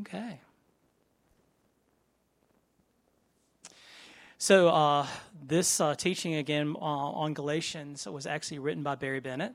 Okay. So, uh, this uh, teaching again uh, on Galatians was actually written by Barry Bennett.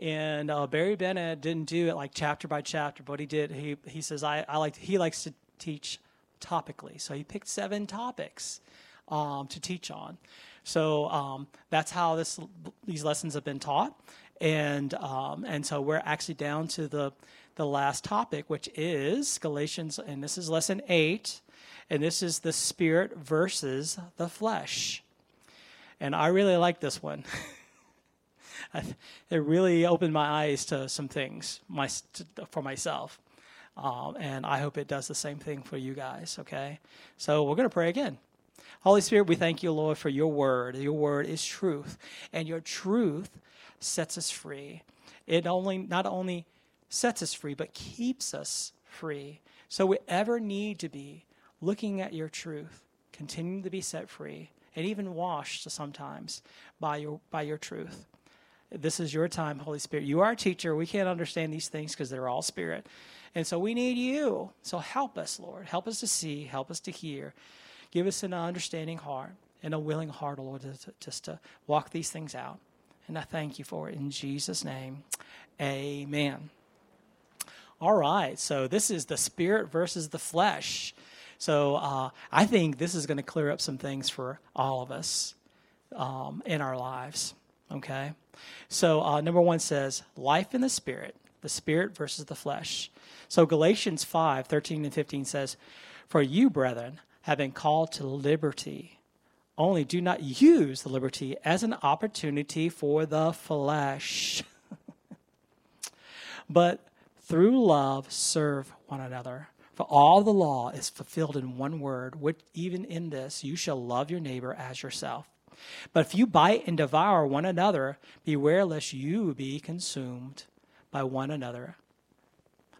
And uh, Barry Bennett didn't do it like chapter by chapter, but he did. He, he says, I, I like, he likes to teach topically. So, he picked seven topics um, to teach on. So, um, that's how this, these lessons have been taught. And, um, and so, we're actually down to the, the last topic, which is Galatians, and this is lesson eight and this is the spirit versus the flesh. And I really like this one. it really opened my eyes to some things my, for myself. Um, and I hope it does the same thing for you guys, okay? So we're going to pray again. Holy Spirit, we thank you, Lord, for your word. Your word is truth, and your truth sets us free. It only not only sets us free, but keeps us free. So we ever need to be looking at your truth, continuing to be set free, and even washed sometimes by your, by your truth. This is your time, Holy Spirit. You are a teacher. We can't understand these things because they're all spirit. And so we need you. So help us, Lord. Help us to see, help us to hear. Give us an understanding heart and a willing heart, Lord, to, to, just to walk these things out. And I thank you for it in Jesus' name. Amen. All right, so this is the spirit versus the flesh. So uh, I think this is going to clear up some things for all of us um, in our lives. Okay? So uh, number one says, life in the spirit, the spirit versus the flesh. So Galatians 5 13 and 15 says, For you, brethren, have been called to liberty. Only do not use the liberty as an opportunity for the flesh, but through love serve one another. For all the law is fulfilled in one word, which even in this you shall love your neighbor as yourself. But if you bite and devour one another, beware lest you be consumed by one another.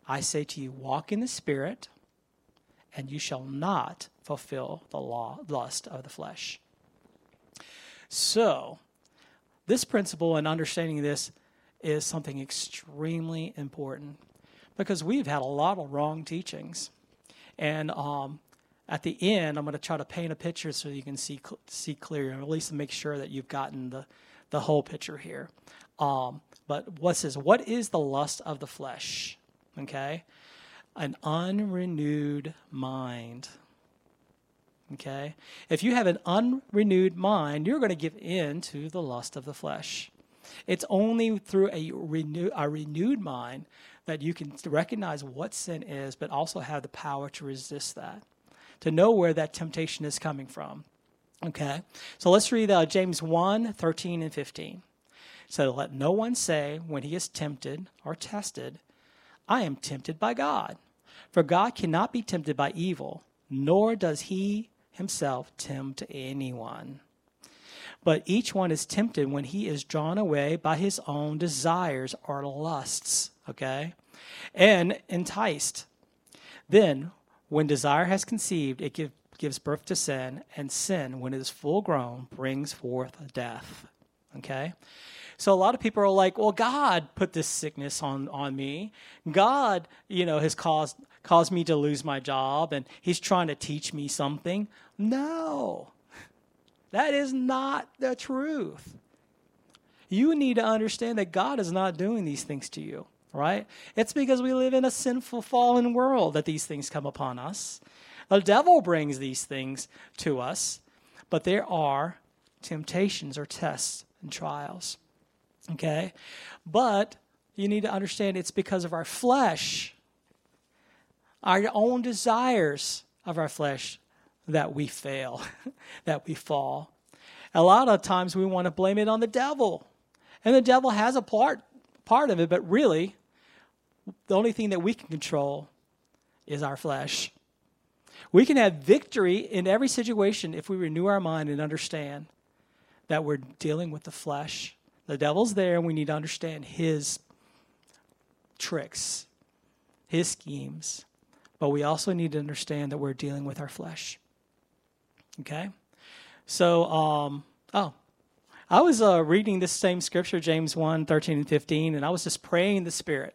I say to you, walk in the Spirit, and you shall not fulfill the law, lust of the flesh. So, this principle and understanding this is something extremely important because we've had a lot of wrong teachings. And um, at the end, I'm going to try to paint a picture so you can see see clear, and at least make sure that you've gotten the the whole picture here. Um, but what says what is the lust of the flesh? Okay, an unrenewed mind. Okay, if you have an unrenewed mind, you're going to give in to the lust of the flesh. It's only through a, renew, a renewed mind that you can recognize what sin is, but also have the power to resist that, to know where that temptation is coming from. Okay? So let's read uh, James 1 13 and 15. So let no one say when he is tempted or tested, I am tempted by God. For God cannot be tempted by evil, nor does he himself tempt anyone. But each one is tempted when he is drawn away by his own desires or lusts okay? And enticed. Then, when desire has conceived, it give, gives birth to sin, and sin, when it is full grown, brings forth death, okay? So a lot of people are like, well, God put this sickness on, on me. God, you know, has caused caused me to lose my job and he's trying to teach me something. No. That is not the truth. You need to understand that God is not doing these things to you right? It's because we live in a sinful, fallen world that these things come upon us. The devil brings these things to us, but there are temptations or tests and trials. Okay? But you need to understand it's because of our flesh, our own desires of our flesh, that we fail, that we fall. A lot of times we want to blame it on the devil. And the devil has a part part of it, but really the only thing that we can control is our flesh. We can have victory in every situation if we renew our mind and understand that we're dealing with the flesh. The devil's there, and we need to understand his tricks, his schemes. But we also need to understand that we're dealing with our flesh. Okay? So, um, oh, I was uh, reading this same scripture, James 1 13 and 15, and I was just praying in the Spirit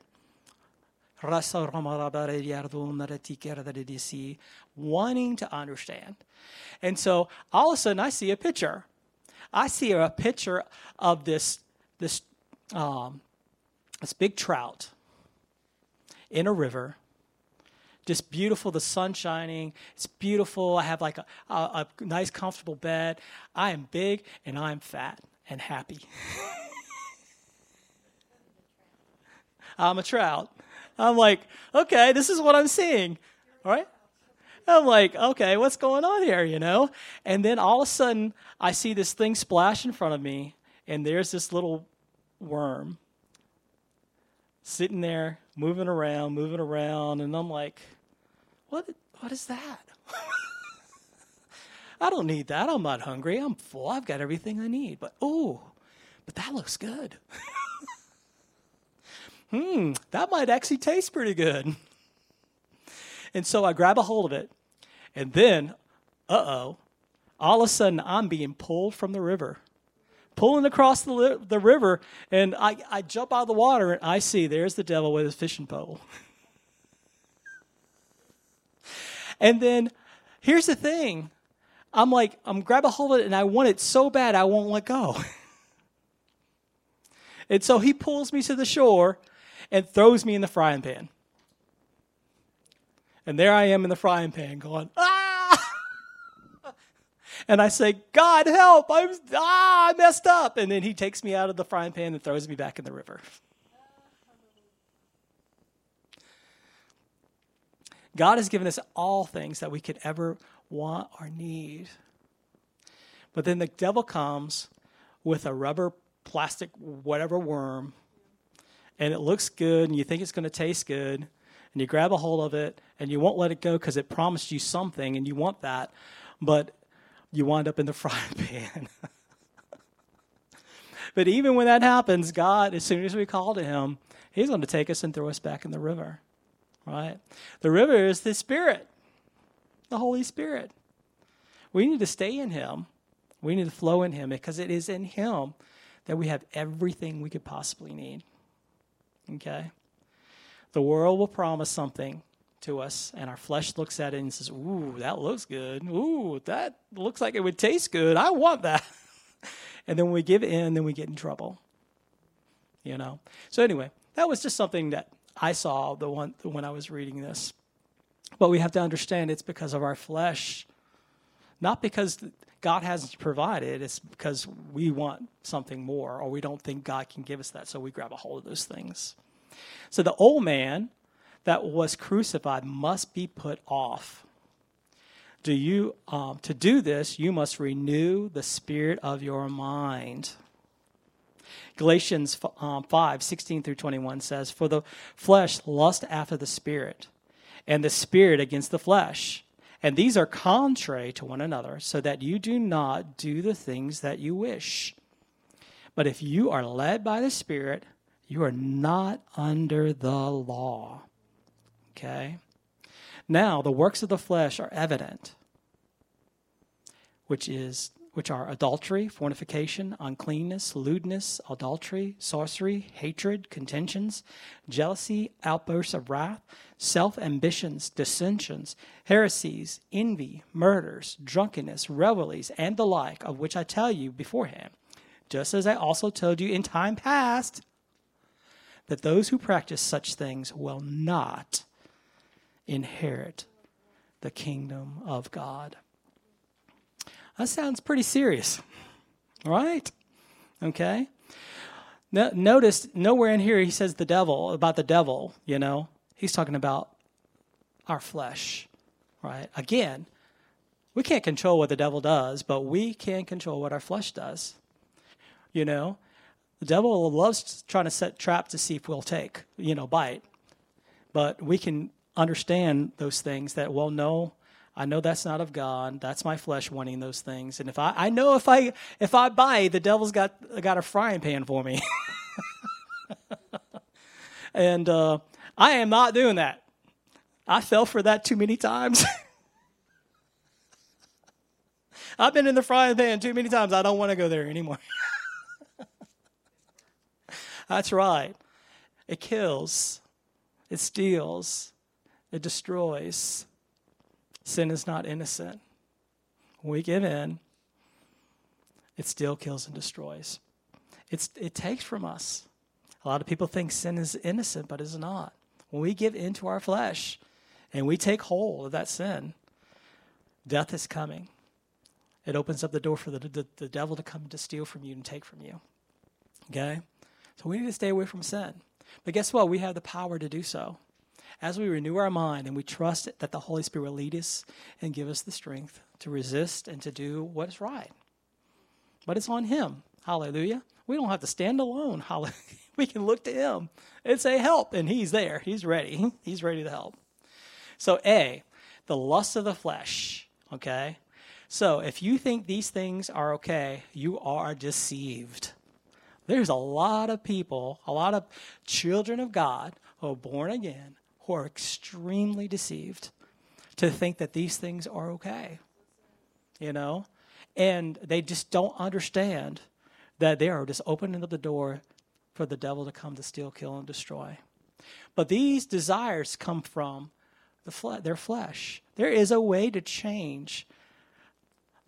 wanting to understand. And so all of a sudden I see a picture. I see a picture of this this um, this big trout in a river. Just beautiful, the sun shining. It's beautiful. I have like a, a, a nice, comfortable bed. I am big and I'm fat and happy. I'm a trout. I'm like, okay, this is what I'm seeing. All right? I'm like, okay, what's going on here, you know? And then all of a sudden, I see this thing splash in front of me, and there's this little worm sitting there, moving around, moving around, and I'm like, what, what is that? I don't need that. I'm not hungry. I'm full. I've got everything I need. But, oh, but that looks good. hmm, that might actually taste pretty good. And so I grab a hold of it, and then, uh oh, all of a sudden I'm being pulled from the river. Pulling across the, li- the river, and I, I jump out of the water, and I see there's the devil with his fishing pole. and then here's the thing I'm like, I'm grab a hold of it, and I want it so bad I won't let go. and so he pulls me to the shore and throws me in the frying pan. And there I am in the frying pan going, ah! and I say, God help, I'm, ah, I messed up. And then he takes me out of the frying pan and throws me back in the river. God has given us all things that we could ever want or need. But then the devil comes with a rubber, plastic, whatever worm, and it looks good, and you think it's going to taste good, and you grab a hold of it and you won't let it go because it promised you something and you want that, but you wind up in the frying pan. but even when that happens, God, as soon as we call to Him, He's going to take us and throw us back in the river. Right? The river is the Spirit, the Holy Spirit. We need to stay in Him. We need to flow in Him because it is in Him that we have everything we could possibly need. Okay? The world will promise something to us, and our flesh looks at it and says, Ooh, that looks good. Ooh, that looks like it would taste good. I want that. and then when we give in, then we get in trouble. You know? So, anyway, that was just something that I saw the one when I was reading this. But we have to understand it's because of our flesh, not because God hasn't provided, it's because we want something more or we don't think God can give us that, so we grab a hold of those things. So the old man that was crucified must be put off. Do you um, to do this? You must renew the spirit of your mind. Galatians um, 5 16 through 21 says, For the flesh lust after the spirit, and the spirit against the flesh. And these are contrary to one another, so that you do not do the things that you wish. But if you are led by the Spirit, you are not under the law. Okay? Now, the works of the flesh are evident, which is which are adultery, fornication, uncleanness, lewdness, idolatry, sorcery, hatred, contentions, jealousy, outbursts of wrath, self ambitions, dissensions, heresies, envy, murders, drunkenness, revelries, and the like, of which I tell you beforehand, just as I also told you in time past that those who practice such things will not inherit the kingdom of God. That sounds pretty serious, right? Okay. No, notice nowhere in here he says the devil about the devil. You know, he's talking about our flesh, right? Again, we can't control what the devil does, but we can control what our flesh does. You know, the devil loves trying to set traps to see if we'll take, you know, bite. But we can understand those things that, well, no, I know that's not of God. That's my flesh wanting those things. And if I, I know if I if I buy, the devil's got got a frying pan for me. and uh, I am not doing that. I fell for that too many times. I've been in the frying pan too many times. I don't want to go there anymore. That's right. It kills. it steals, it destroys. Sin is not innocent. We give in, it still kills and destroys. It's, it takes from us. A lot of people think sin is innocent, but it's not. When we give in to our flesh and we take hold of that sin, death is coming. It opens up the door for the, the, the devil to come to steal from you and take from you. Okay? So we need to stay away from sin. But guess what? We have the power to do so. As we renew our mind and we trust that the Holy Spirit will lead us and give us the strength to resist and to do what is right. But it's on Him. Hallelujah. We don't have to stand alone. Hallelujah. We can look to Him and say, Help. And He's there. He's ready. He's ready to help. So, A, the lust of the flesh. Okay? So, if you think these things are okay, you are deceived. There's a lot of people, a lot of children of God who are born again, who are extremely deceived to think that these things are okay. You know? And they just don't understand that they are just opening up the door for the devil to come to steal, kill, and destroy. But these desires come from the fle- their flesh. There is a way to change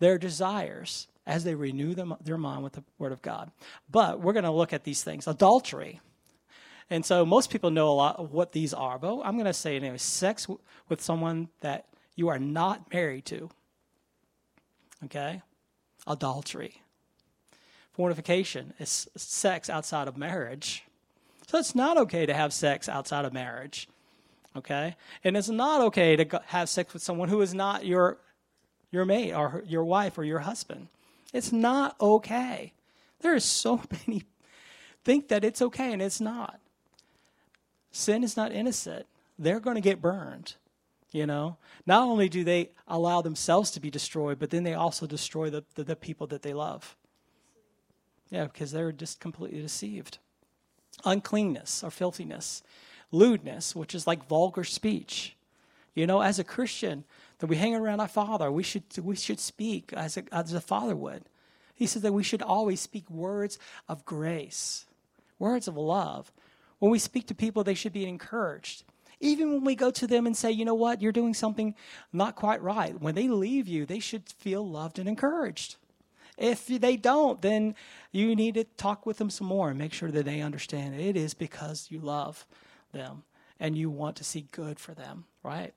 their desires as they renew them, their mind with the Word of God. But we're going to look at these things. Adultery. And so most people know a lot of what these are, but I'm going to say anyway sex w- with someone that you are not married to. Okay? Adultery. Fornication is sex outside of marriage. So it's not okay to have sex outside of marriage. Okay? And it's not okay to have sex with someone who is not your your mate or your wife or your husband. It's not okay. There are so many think that it's okay and it's not. Sin is not innocent. They're going to get burned. You know, not only do they allow themselves to be destroyed, but then they also destroy the, the, the people that they love. Yeah, because they're just completely deceived. Uncleanness or filthiness, lewdness, which is like vulgar speech. You know, as a Christian, that we hang around our Father, we should, we should speak as a, as a Father would. He says that we should always speak words of grace, words of love. When we speak to people, they should be encouraged. Even when we go to them and say, you know what, you're doing something not quite right, when they leave you, they should feel loved and encouraged. If they don't, then you need to talk with them some more and make sure that they understand it is because you love them and you want to see good for them, right?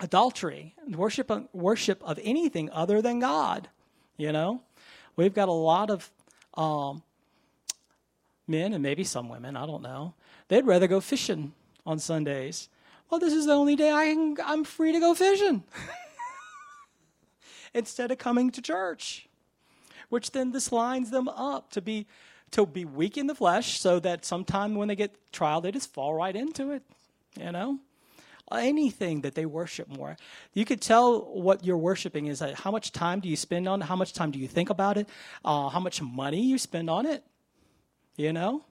Idolatry, worship worship of anything other than God. You know, we've got a lot of um, men and maybe some women. I don't know. They'd rather go fishing on Sundays. Well, this is the only day I can, I'm free to go fishing. Instead of coming to church, which then this lines them up to be to be weak in the flesh, so that sometime when they get trial, they just fall right into it. You know, anything that they worship more. You could tell what you're worshiping is like how much time do you spend on it, how much time do you think about it, uh, how much money you spend on it. You know,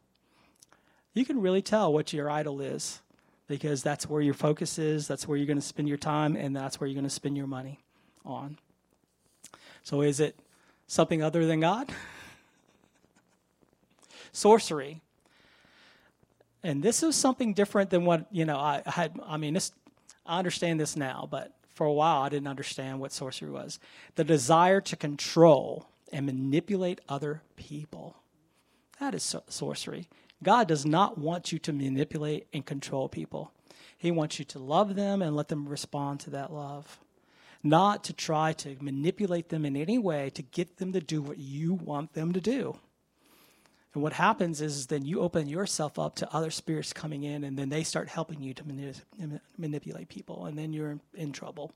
you can really tell what your idol is because that's where your focus is, that's where you're going to spend your time, and that's where you're going to spend your money on. So, is it something other than God? Sorcery. And this is something different than what, you know, I had. I mean, this, I understand this now, but for a while I didn't understand what sorcery was. The desire to control and manipulate other people. That is sorcery. God does not want you to manipulate and control people. He wants you to love them and let them respond to that love, not to try to manipulate them in any way to get them to do what you want them to do. And what happens is, is then you open yourself up to other spirits coming in, and then they start helping you to mani- manipulate people, and then you're in, in trouble.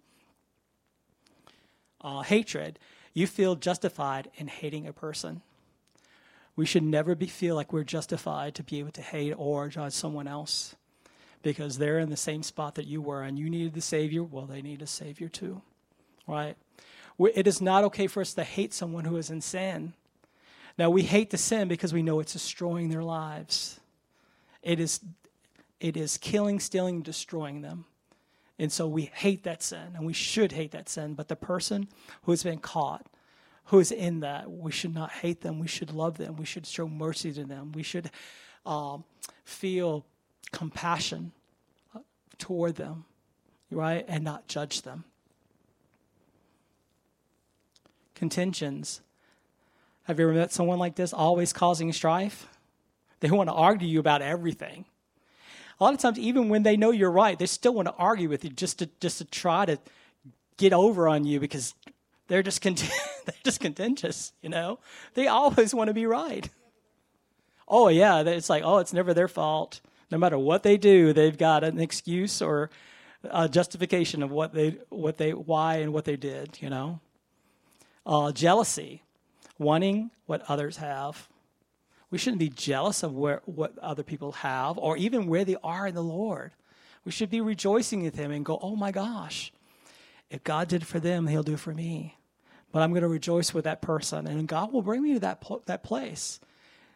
Uh, hatred, you feel justified in hating a person. We should never be feel like we're justified to be able to hate or judge someone else because they're in the same spot that you were, and you needed the Savior. Well, they need a Savior too, right? It is not okay for us to hate someone who is in sin now, we hate the sin because we know it's destroying their lives. It is, it is killing, stealing, destroying them. And so we hate that sin, and we should hate that sin. But the person who has been caught, who is in that, we should not hate them. We should love them. We should show mercy to them. We should um, feel compassion toward them, right? And not judge them. Contentions. Have you ever met someone like this, always causing strife? They want to argue you about everything. A lot of times, even when they know you're right, they still want to argue with you just to just to try to get over on you because they're just cont- they're just contentious. You know, they always want to be right. Oh yeah, it's like oh, it's never their fault. No matter what they do, they've got an excuse or a justification of what they what they why and what they did. You know, uh, jealousy, wanting what others have. We shouldn't be jealous of where, what other people have or even where they are in the Lord. We should be rejoicing with Him and go, oh my gosh, if God did for them, He'll do for me. But I'm going to rejoice with that person, and God will bring me to that, that place.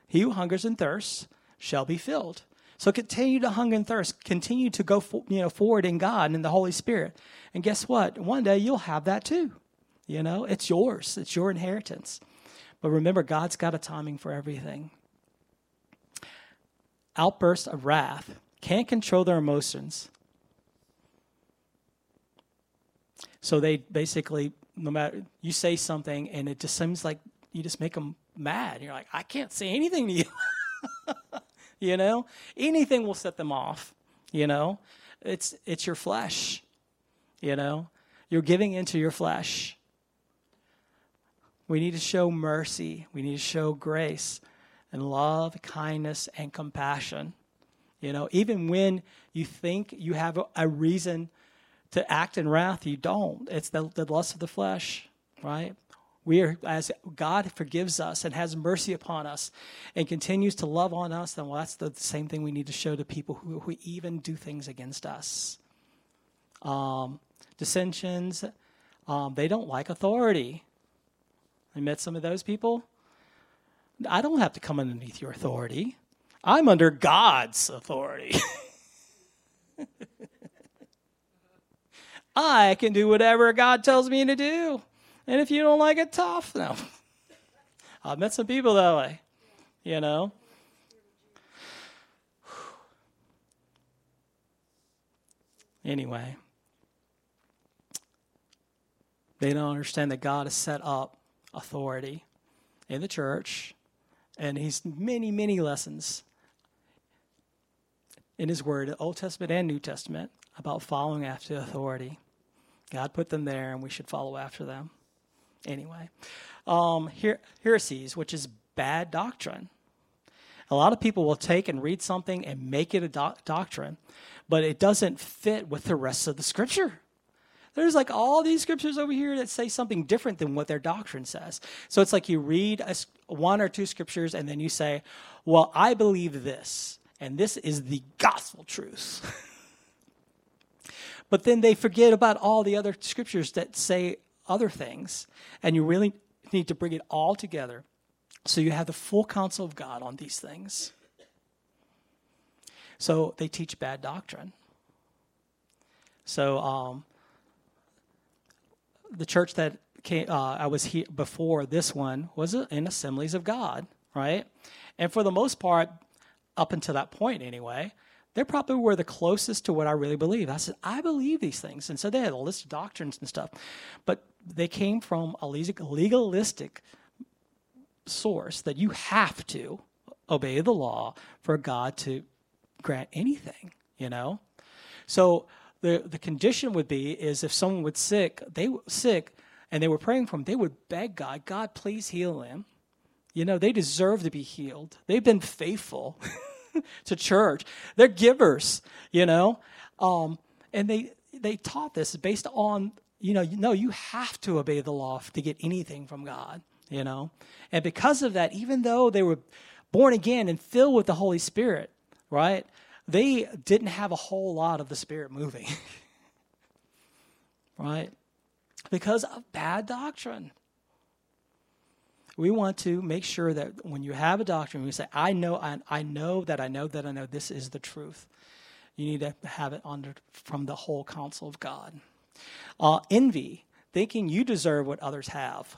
He who hungers and thirsts shall be filled. So continue to hunger and thirst. Continue to go for, you know, forward in God and in the Holy Spirit. And guess what? One day you'll have that too. You know, it's yours, it's your inheritance. But remember, God's got a timing for everything outbursts of wrath, can't control their emotions. So they basically, no matter you say something and it just seems like you just make them mad. You're like, I can't say anything to you. you know, anything will set them off. You know, it's it's your flesh. You know, you're giving into your flesh. We need to show mercy. We need to show grace and love, kindness, and compassion. You know, even when you think you have a, a reason to act in wrath, you don't. It's the, the lust of the flesh, right? We are, as God forgives us and has mercy upon us and continues to love on us, then well, that's the same thing we need to show to people who, who even do things against us. Um, dissensions, um, they don't like authority. I met some of those people. I don't have to come underneath your authority. I'm under God's authority. I can do whatever God tells me to do. And if you don't like it, tough. No. I've met some people that way, you know. Anyway, they don't understand that God has set up authority in the church and he's many, many lessons in his word, Old Testament and New Testament, about following after authority. God put them there, and we should follow after them. Anyway, um, her- heresies, which is bad doctrine. A lot of people will take and read something and make it a do- doctrine, but it doesn't fit with the rest of the scripture. There's like all these scriptures over here that say something different than what their doctrine says. So it's like you read a, one or two scriptures and then you say, Well, I believe this, and this is the gospel truth. but then they forget about all the other scriptures that say other things, and you really need to bring it all together so you have the full counsel of God on these things. So they teach bad doctrine. So, um, the church that came, uh, I was here before this one was in Assemblies of God, right? And for the most part, up until that point anyway, they probably were the closest to what I really believe. I said, I believe these things. And so they had a list of doctrines and stuff. But they came from a legalistic source that you have to obey the law for God to grant anything, you know? So the, the condition would be is if someone was sick, they were sick and they were praying for him, they would beg God, God, please heal him. You know, they deserve to be healed. They've been faithful to church. They're givers, you know. Um, and they they taught this based on, you know, you no, you have to obey the law to get anything from God, you know. And because of that, even though they were born again and filled with the Holy Spirit, right? they didn't have a whole lot of the Spirit moving. right? Because of bad doctrine. We want to make sure that when you have a doctrine, we say, I know, I, I know that I know that I know this is the truth. You need to have it under from the whole counsel of God. Uh, envy, thinking you deserve what others have.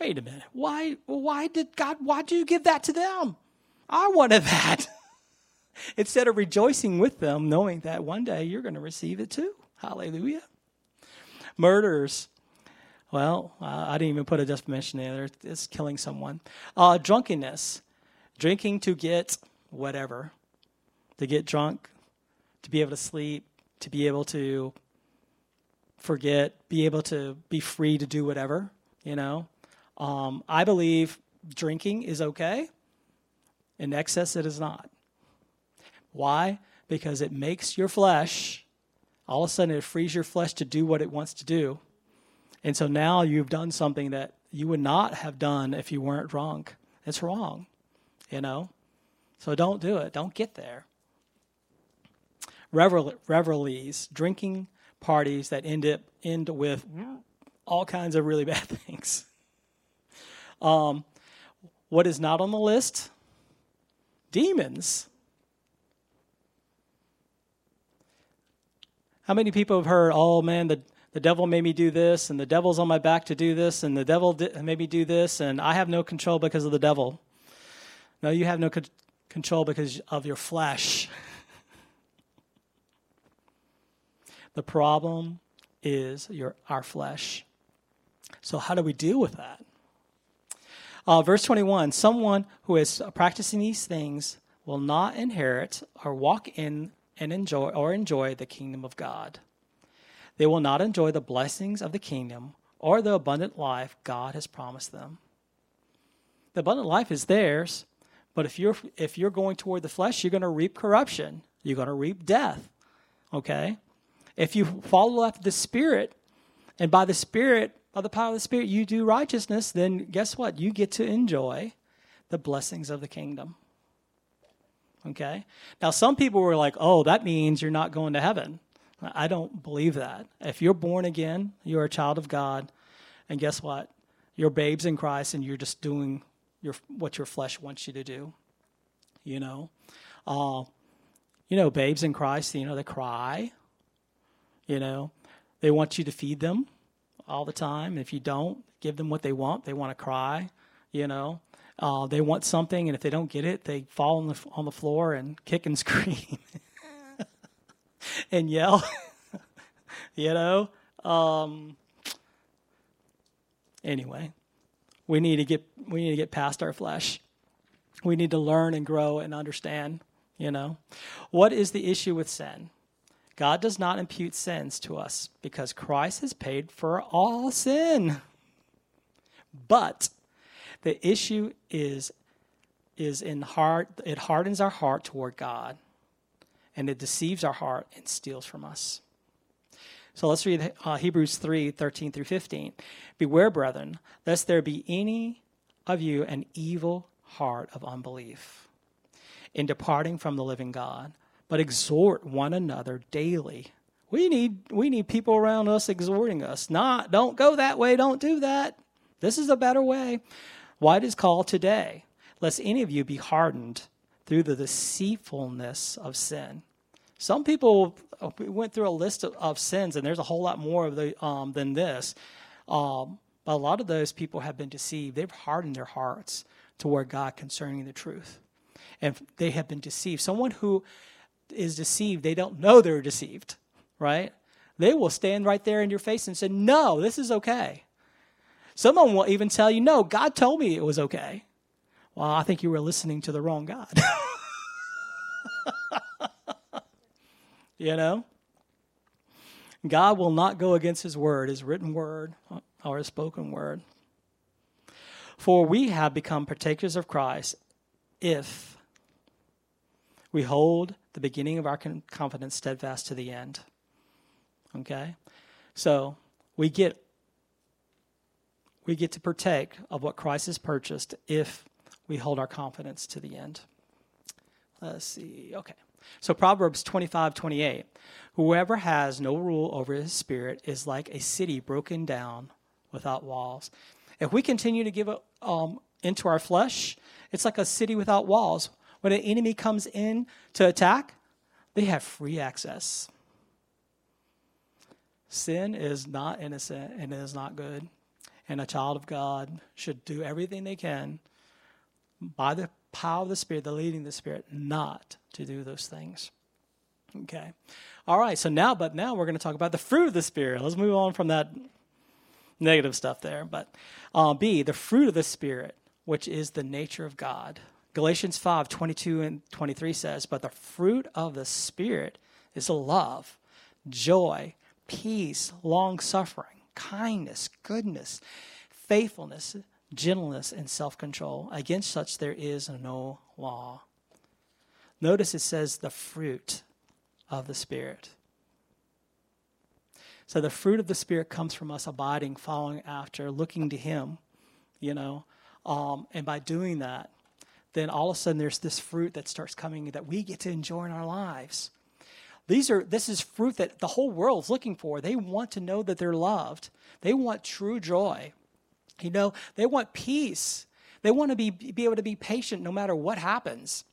Wait a minute. Why why did God why do you give that to them? I wanted that. instead of rejoicing with them, knowing that one day you're going to receive it too. Hallelujah. Murders. Well, uh, I didn't even put a definition in there. It's killing someone. Uh, drunkenness. Drinking to get whatever. To get drunk, to be able to sleep, to be able to forget, be able to be free to do whatever, you know. Um, I believe drinking is okay. In excess, it is not. Why? Because it makes your flesh, all of a sudden, it frees your flesh to do what it wants to do. And so now you've done something that you would not have done if you weren't drunk. It's wrong, you know? So don't do it. Don't get there. Revel- revelries, drinking parties that end up end with all kinds of really bad things. Um, what is not on the list? Demons. How many people have heard, oh man, the, the devil made me do this, and the devil's on my back to do this, and the devil did, made me do this, and I have no control because of the devil? No, you have no co- control because of your flesh. the problem is your, our flesh. So, how do we deal with that? Uh, verse 21 Someone who is practicing these things will not inherit or walk in and enjoy or enjoy the kingdom of God. They will not enjoy the blessings of the kingdom or the abundant life God has promised them. The abundant life is theirs, but if you're if you're going toward the flesh, you're going to reap corruption. You're going to reap death. Okay? If you follow after the spirit, and by the spirit by the power of the Spirit, you do righteousness, then guess what? You get to enjoy the blessings of the kingdom. Okay? Now, some people were like, oh, that means you're not going to heaven. I don't believe that. If you're born again, you're a child of God, and guess what? You're babes in Christ, and you're just doing your, what your flesh wants you to do. You know? Uh, you know, babes in Christ, you know, they cry. You know, they want you to feed them all the time. If you don't give them what they want, they want to cry. You know, uh, they want something, and if they don't get it, they fall on the on the floor and kick and scream and yell. you know. Um, anyway, we need to get we need to get past our flesh. We need to learn and grow and understand. You know, what is the issue with sin? God does not impute sins to us because Christ has paid for all sin. But the issue is is in heart it hardens our heart toward God and it deceives our heart and steals from us. So let's read uh, Hebrews 3 13 through 15. Beware, brethren, lest there be any of you an evil heart of unbelief in departing from the living God but exhort one another daily. We need we need people around us exhorting us. Not don't go that way, don't do that. This is a better way. Why it is called today, lest any of you be hardened through the deceitfulness of sin. Some people went through a list of, of sins, and there's a whole lot more of the um, than this. Um, but a lot of those people have been deceived. They've hardened their hearts toward God concerning the truth, and they have been deceived. Someone who is deceived, they don't know they're deceived, right? They will stand right there in your face and say, No, this is okay. Someone will even tell you, No, God told me it was okay. Well, I think you were listening to the wrong God. you know? God will not go against his word, his written word, or his spoken word. For we have become partakers of Christ if we hold the beginning of our confidence steadfast to the end. Okay? So we get we get to partake of what Christ has purchased if we hold our confidence to the end. Let's see. Okay. So Proverbs 25, 28. Whoever has no rule over his spirit is like a city broken down without walls. If we continue to give um, into our flesh, it's like a city without walls. When an enemy comes in to attack, they have free access. Sin is not innocent and it is not good. And a child of God should do everything they can by the power of the Spirit, the leading of the Spirit, not to do those things. Okay. All right. So now, but now we're going to talk about the fruit of the Spirit. Let's move on from that negative stuff there. But uh, B, the fruit of the Spirit, which is the nature of God. Galatians 5 22 and 23 says, But the fruit of the Spirit is love, joy, peace, long suffering, kindness, goodness, faithfulness, gentleness, and self control. Against such there is no law. Notice it says the fruit of the Spirit. So the fruit of the Spirit comes from us abiding, following after, looking to Him, you know. Um, and by doing that, then all of a sudden there's this fruit that starts coming that we get to enjoy in our lives. These are this is fruit that the whole world's looking for. They want to know that they're loved. They want true joy. You know, they want peace. They want to be, be able to be patient no matter what happens.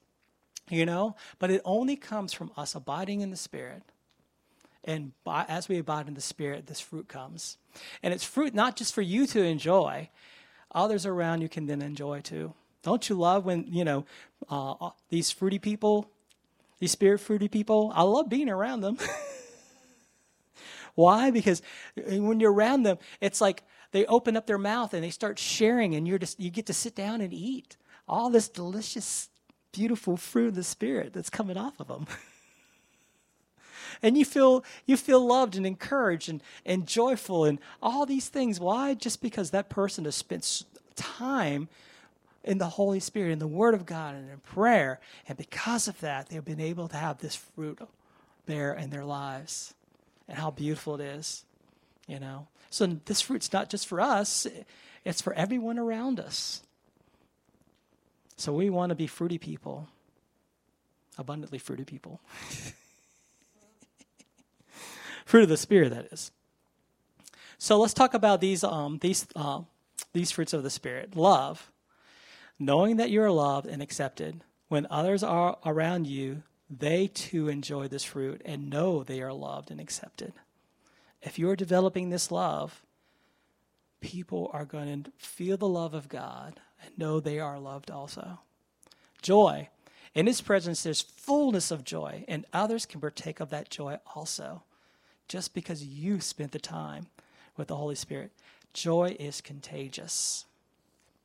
You know, but it only comes from us abiding in the Spirit. And by, as we abide in the Spirit, this fruit comes. And it's fruit not just for you to enjoy, others around you can then enjoy too. Don't you love when, you know, uh, these fruity people, these spirit fruity people? I love being around them. Why? Because when you're around them, it's like they open up their mouth and they start sharing, and you're just you get to sit down and eat all this delicious, beautiful fruit of the spirit that's coming off of them. and you feel you feel loved and encouraged and, and joyful and all these things. Why? Just because that person has spent time in the Holy Spirit, in the Word of God, and in prayer, and because of that, they've been able to have this fruit bear in their lives, and how beautiful it is, you know. So this fruit's not just for us, it's for everyone around us. So we want to be fruity people, abundantly fruity people. Fruit of the Spirit, that is. So let's talk about these, um, these, uh, these fruits of the Spirit. Love, knowing that you are loved and accepted. When others are around you, they too enjoy this fruit and know they are loved and accepted if you're developing this love, people are going to feel the love of God and know they are loved also. Joy. In His presence, there's fullness of joy, and others can partake of that joy also, just because you spent the time with the Holy Spirit. Joy is contagious.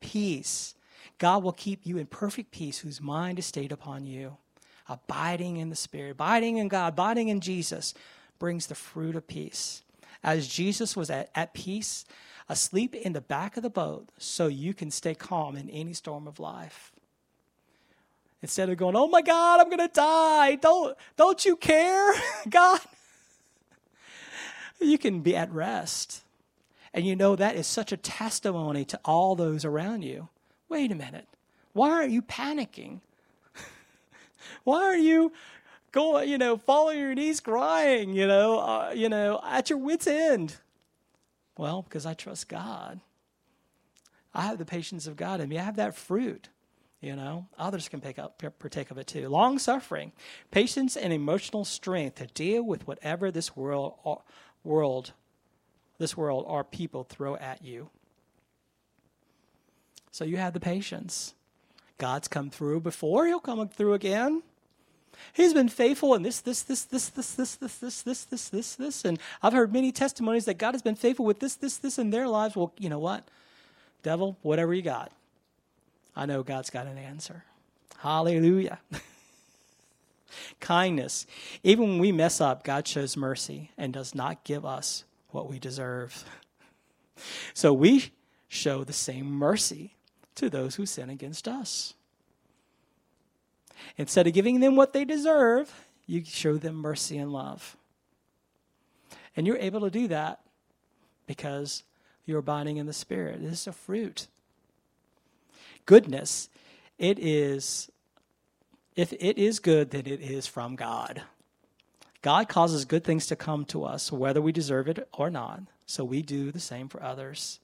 Peace. God will keep you in perfect peace whose mind is stayed upon you. Abiding in the Spirit, abiding in God, abiding in Jesus brings the fruit of peace as Jesus was at, at peace, asleep in the back of the boat, so you can stay calm in any storm of life. Instead of going, oh my God, I'm going to die. Don't, don't you care, God? You can be at rest. And you know that is such a testimony to all those around you. Wait a minute. Why are you panicking? Why are you go, you know, fall on your knees crying, you know, uh, you know, at your wits' end. Well, because I trust God. I have the patience of God in me. I have that fruit. You know, others can pick up, partake of it too. Long suffering, patience, and emotional strength to deal with whatever this world, uh, world, this world or people throw at you. So you have the patience. God's come through before; He'll come through again. He's been faithful in this, this, this, this, this, this, this, this, this, this, this, this. And I've heard many testimonies that God has been faithful with this, this, this in their lives. Well, you know what? Devil, whatever you got, I know God's got an answer. Hallelujah. Kindness. Even when we mess up, God shows mercy and does not give us what we deserve. So we show the same mercy to those who sin against us. Instead of giving them what they deserve, you show them mercy and love. And you're able to do that because you're abiding in the Spirit. This is a fruit. Goodness, it is, if it is good, then it is from God. God causes good things to come to us, whether we deserve it or not. So we do the same for others.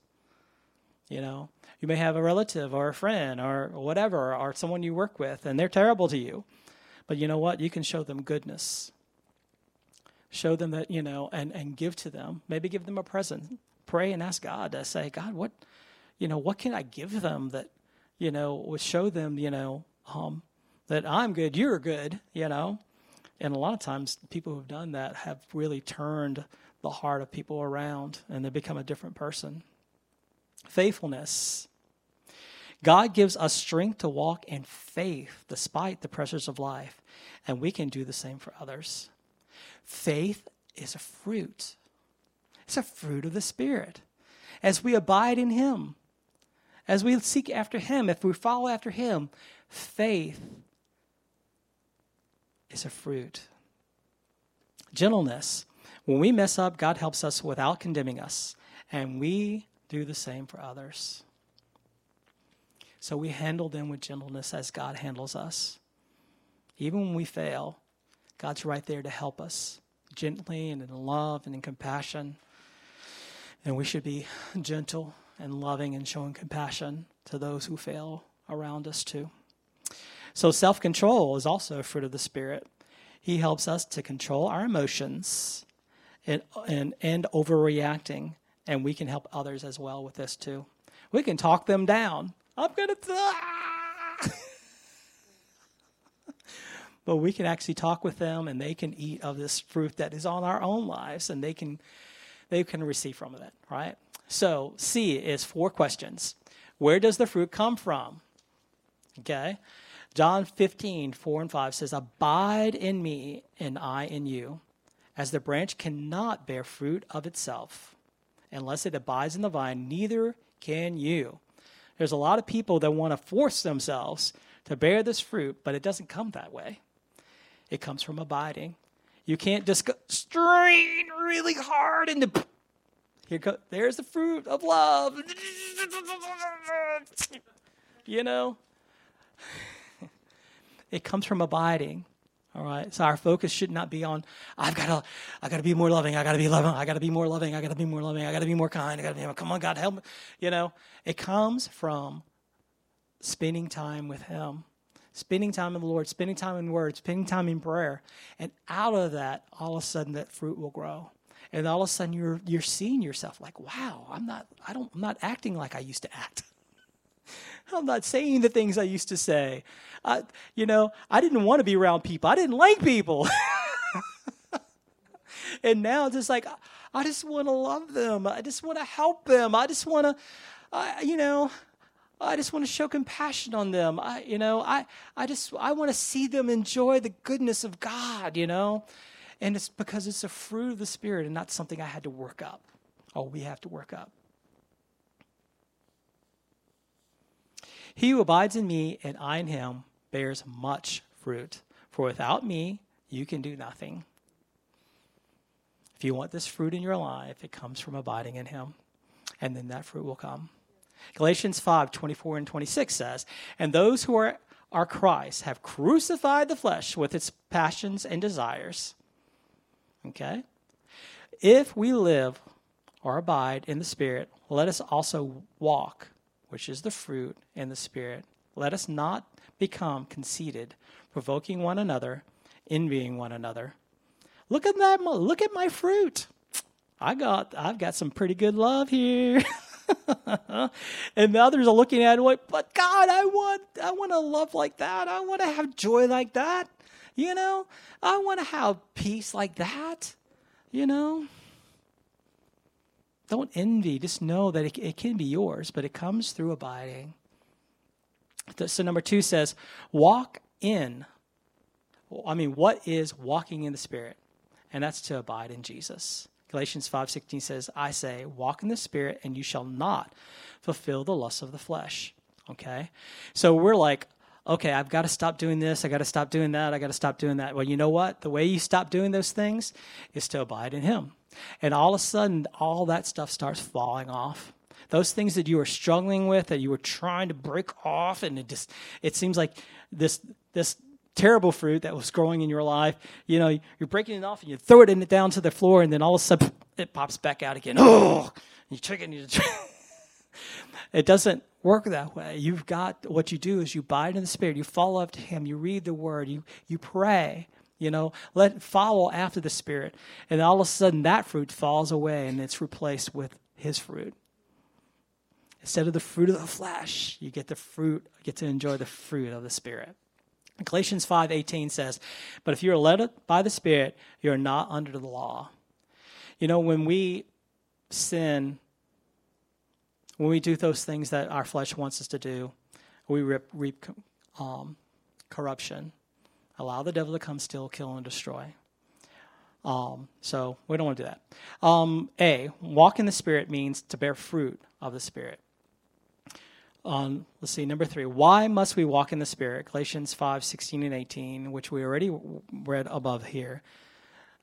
You know, you may have a relative or a friend or whatever, or someone you work with, and they're terrible to you. But you know what? You can show them goodness. Show them that, you know, and, and give to them. Maybe give them a present. Pray and ask God to say, God, what, you know, what can I give them that, you know, would show them, you know, um, that I'm good, you're good, you know. And a lot of times, people who've done that have really turned the heart of people around and they become a different person. Faithfulness. God gives us strength to walk in faith despite the pressures of life, and we can do the same for others. Faith is a fruit, it's a fruit of the Spirit. As we abide in Him, as we seek after Him, if we follow after Him, faith is a fruit. Gentleness. When we mess up, God helps us without condemning us, and we do the same for others. So we handle them with gentleness as God handles us. Even when we fail, God's right there to help us gently and in love and in compassion. And we should be gentle and loving and showing compassion to those who fail around us too. So, self control is also a fruit of the Spirit. He helps us to control our emotions and, and, and overreacting. And we can help others as well with this too. We can talk them down. I'm going to die. but we can actually talk with them and they can eat of this fruit that is on our own lives and they can they can receive from it, right? So, C is four questions. Where does the fruit come from? Okay. John 15, 4 and 5 says, Abide in me, and I in you, as the branch cannot bear fruit of itself unless it abides in the vine, neither can you. There's a lot of people that want to force themselves to bear this fruit, but it doesn't come that way. It comes from abiding. You can't just go, strain really hard the, here go, there's the fruit of love. You know, it comes from abiding. All right. So our focus should not be on I've got to I got to be more loving. I got to be loving. I got to be more loving. I got to be more loving. I got to be more kind. I got to be come on God help me. You know, it comes from spending time with him. Spending time in the Lord, spending time in word, spending time in prayer. And out of that, all of a sudden that fruit will grow. And all of a sudden you're you're seeing yourself like, wow, I'm not I don't I'm not acting like I used to act. I'm not saying the things I used to say. I, you know, I didn't want to be around people. I didn't like people. and now it's just like, I just want to love them. I just want to help them. I just want to, you know, I just want to show compassion on them. I, you know, I, I just, I want to see them enjoy the goodness of God, you know? And it's because it's a fruit of the Spirit and not something I had to work up. Oh, we have to work up. He who abides in me and I in him bears much fruit. For without me, you can do nothing. If you want this fruit in your life, it comes from abiding in him. And then that fruit will come. Galatians 5 24 and 26 says, And those who are, are Christ have crucified the flesh with its passions and desires. Okay? If we live or abide in the Spirit, let us also walk which is the fruit in the Spirit. Let us not become conceited, provoking one another, envying one another. Look at that! Look at my fruit. I got, I've got some pretty good love here. and the others are looking at it, but God, I want, I want to love like that. I want to have joy like that. You know, I want to have peace like that. You know. Don't envy. Just know that it, it can be yours, but it comes through abiding. So, number two says, walk in. I mean, what is walking in the Spirit? And that's to abide in Jesus. Galatians 5:16 says, "I say, walk in the Spirit, and you shall not fulfill the lusts of the flesh." Okay, so we're like, okay, I've got to stop doing this. I got to stop doing that. I got to stop doing that. Well, you know what? The way you stop doing those things is to abide in Him. And all of a sudden, all that stuff starts falling off. Those things that you were struggling with, that you were trying to break off, and it just it seems like this this terrible fruit that was growing in your life, you know, you're breaking it off and you throw it in it down to the floor, and then all of a sudden it pops back out again. Oh, you check it. You it doesn't work that way. You've got what you do is you abide in the Spirit, you follow up to Him, you read the Word, you you pray, you know, let follow after the Spirit. And all of a sudden that fruit falls away and it's replaced with his fruit. Instead of the fruit of the flesh, you get the fruit, you get to enjoy the fruit of the Spirit. Galatians 5:18 says, "But if you are led by the Spirit, you are not under the law." You know, when we sin, when we do those things that our flesh wants us to do, we reap, reap um, corruption. Allow the devil to come, steal, kill, and destroy. Um, so we don't want to do that. Um, a, walk in the Spirit means to bear fruit of the Spirit. Um, let's see, number three. Why must we walk in the Spirit? Galatians 5 16 and 18, which we already read above here.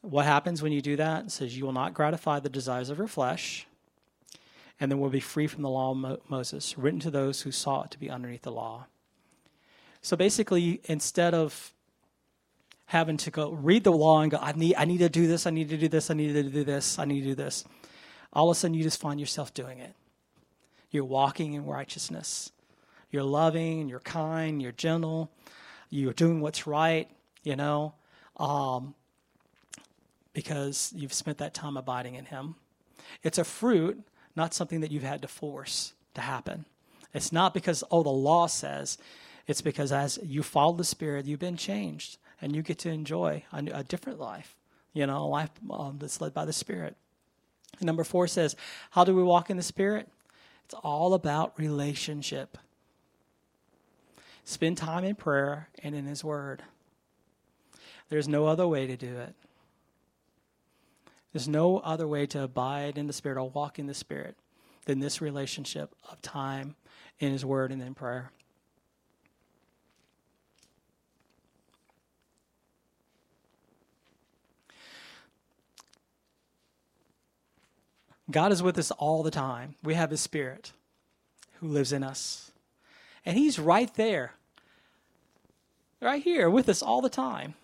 What happens when you do that? It says, You will not gratify the desires of your flesh, and then will be free from the law of Mo- Moses, written to those who sought to be underneath the law. So basically, instead of having to go read the law and go, I need, I need to do this, I need to do this, I need to do this, I need to do this, all of a sudden you just find yourself doing it. You're walking in righteousness. You're loving, you're kind, you're gentle, you're doing what's right, you know, um, because you've spent that time abiding in Him. It's a fruit, not something that you've had to force to happen. It's not because, oh, the law says. It's because as you follow the Spirit, you've been changed and you get to enjoy a, a different life, you know, a life um, that's led by the Spirit. And number four says, How do we walk in the Spirit? It's all about relationship. Spend time in prayer and in His Word. There's no other way to do it. There's no other way to abide in the Spirit or walk in the Spirit than this relationship of time in His Word and in prayer. God is with us all the time. We have His Spirit who lives in us. And He's right there, right here with us all the time.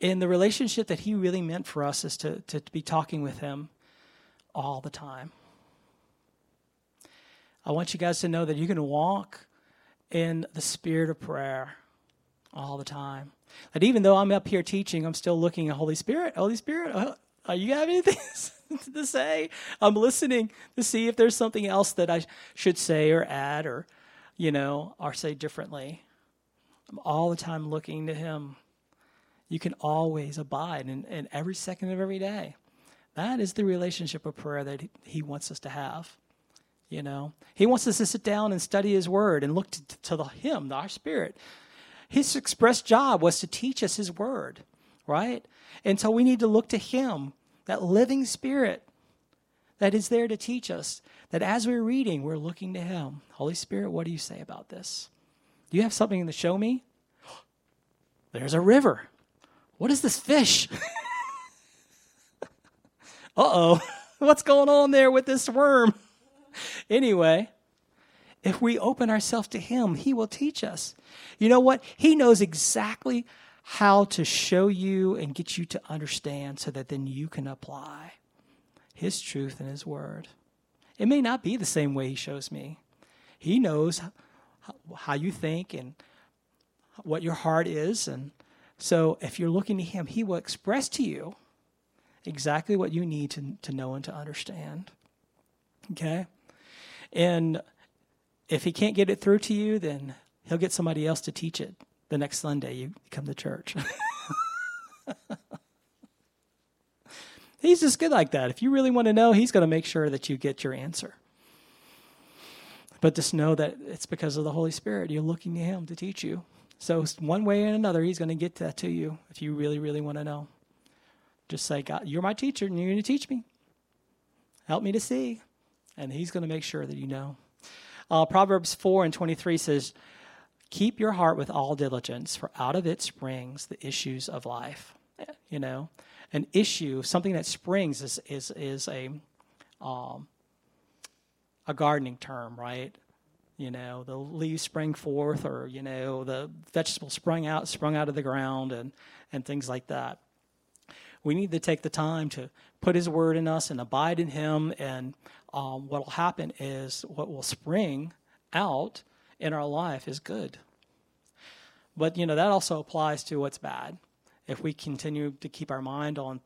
And the relationship that He really meant for us is to, to, to be talking with Him all the time. I want you guys to know that you can walk in the spirit of prayer all the time. That even though I'm up here teaching, I'm still looking at Holy Spirit. Holy Spirit, uh, uh you have anything to say. I'm listening to see if there's something else that I should say or add or, you know, or say differently. I'm all the time looking to Him. You can always abide in, in every second of every day. That is the relationship of prayer that He wants us to have. You know, He wants us to sit down and study His Word and look to, to the Him, our Spirit. His express job was to teach us His Word, right? And so we need to look to Him that living spirit that is there to teach us that as we're reading, we're looking to Him. Holy Spirit, what do you say about this? Do you have something to show me? There's a river. What is this fish? uh oh. What's going on there with this worm? anyway, if we open ourselves to Him, He will teach us. You know what? He knows exactly how to show you and get you to understand so that then you can apply His truth and His word. It may not be the same way He shows me. He knows how you think and what your heart is. And so if you're looking to Him, He will express to you exactly what you need to, to know and to understand. Okay? And if He can't get it through to you, then He'll get somebody else to teach it the next Sunday you come to church. he's just good like that. If you really want to know, he's going to make sure that you get your answer. But just know that it's because of the Holy Spirit. You're looking to him to teach you. So, one way or another, he's going to get that to you if you really, really want to know. Just say, God, you're my teacher and you're going to teach me. Help me to see. And he's going to make sure that you know. Uh, Proverbs 4 and 23 says, Keep your heart with all diligence, for out of it springs the issues of life. You know, an issue, something that springs, is is is a um, a gardening term, right? You know, the leaves spring forth, or you know, the vegetables sprung out, sprung out of the ground, and and things like that. We need to take the time to put His Word in us and abide in Him, and um, what will happen is what will spring out in our life is good. But you know that also applies to what's bad. If we continue to keep our mind on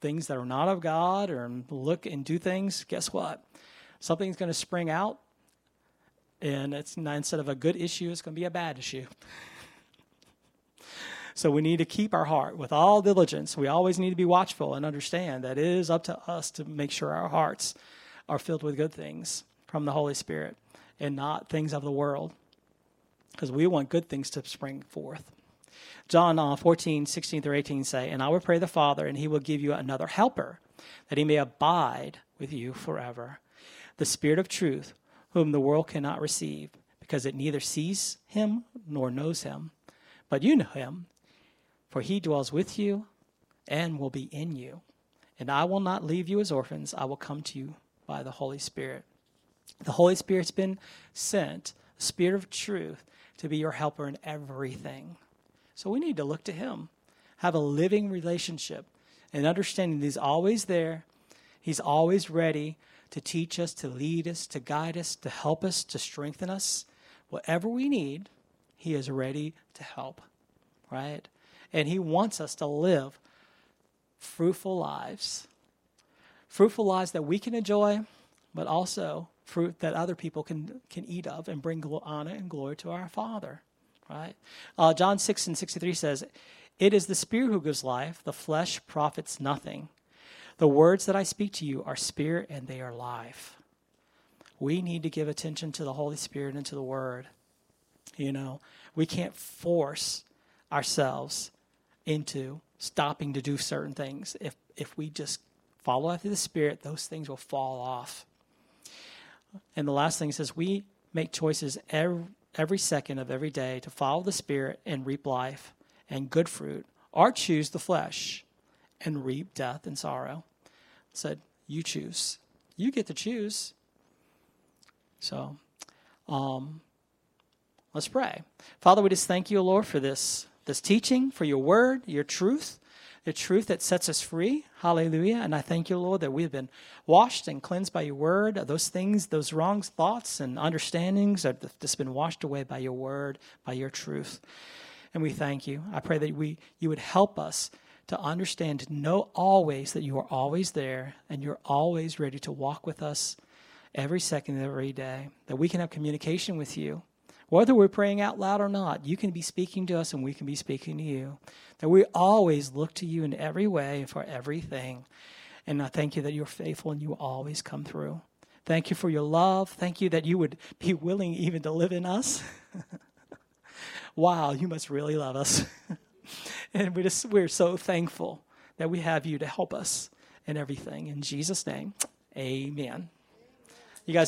things that are not of God or look and do things, guess what? something's going to spring out, and it's not, instead of a good issue, it's going to be a bad issue. So we need to keep our heart with all diligence. We always need to be watchful and understand that it is up to us to make sure our hearts are filled with good things from the Holy Spirit and not things of the world because we want good things to spring forth. John uh, 14, 16 through 18 say, And I will pray the Father, and he will give you another helper, that he may abide with you forever. The Spirit of truth, whom the world cannot receive, because it neither sees him nor knows him. But you know him, for he dwells with you and will be in you. And I will not leave you as orphans, I will come to you by the Holy Spirit. The Holy Spirit's been sent, Spirit of truth, to be your helper in everything. So we need to look to him, have a living relationship, and understanding he's always there, he's always ready to teach us, to lead us, to guide us, to help us, to strengthen us. Whatever we need, he is ready to help, right? And He wants us to live fruitful lives. Fruitful lives that we can enjoy, but also fruit that other people can, can eat of and bring honor and glory to our Father. Right? Uh, John 6 and 63 says, It is the Spirit who gives life, the flesh profits nothing. The words that I speak to you are spirit and they are life. We need to give attention to the Holy Spirit and to the Word. You know, we can't force ourselves into stopping to do certain things. If if we just follow after the Spirit, those things will fall off. And the last thing says we make choices every, every second of every day to follow the Spirit and reap life and good fruit, or choose the flesh and reap death and sorrow. said, you choose. You get to choose. So, um, let's pray. Father, we just thank you, Lord, for this this teaching, for your word, your truth, the truth that sets us free. Hallelujah. And I thank you, Lord, that we have been washed and cleansed by your word. Those things, those wrong thoughts and understandings have just been washed away by your word, by your truth. And we thank you. I pray that we you would help us to understand, to know always that you are always there and you're always ready to walk with us every second of every day, that we can have communication with you whether we're praying out loud or not, you can be speaking to us and we can be speaking to you. That we always look to you in every way and for everything. And I thank you that you're faithful and you always come through. Thank you for your love. Thank you that you would be willing even to live in us. wow, you must really love us. and we just we're so thankful that we have you to help us in everything. In Jesus' name, amen.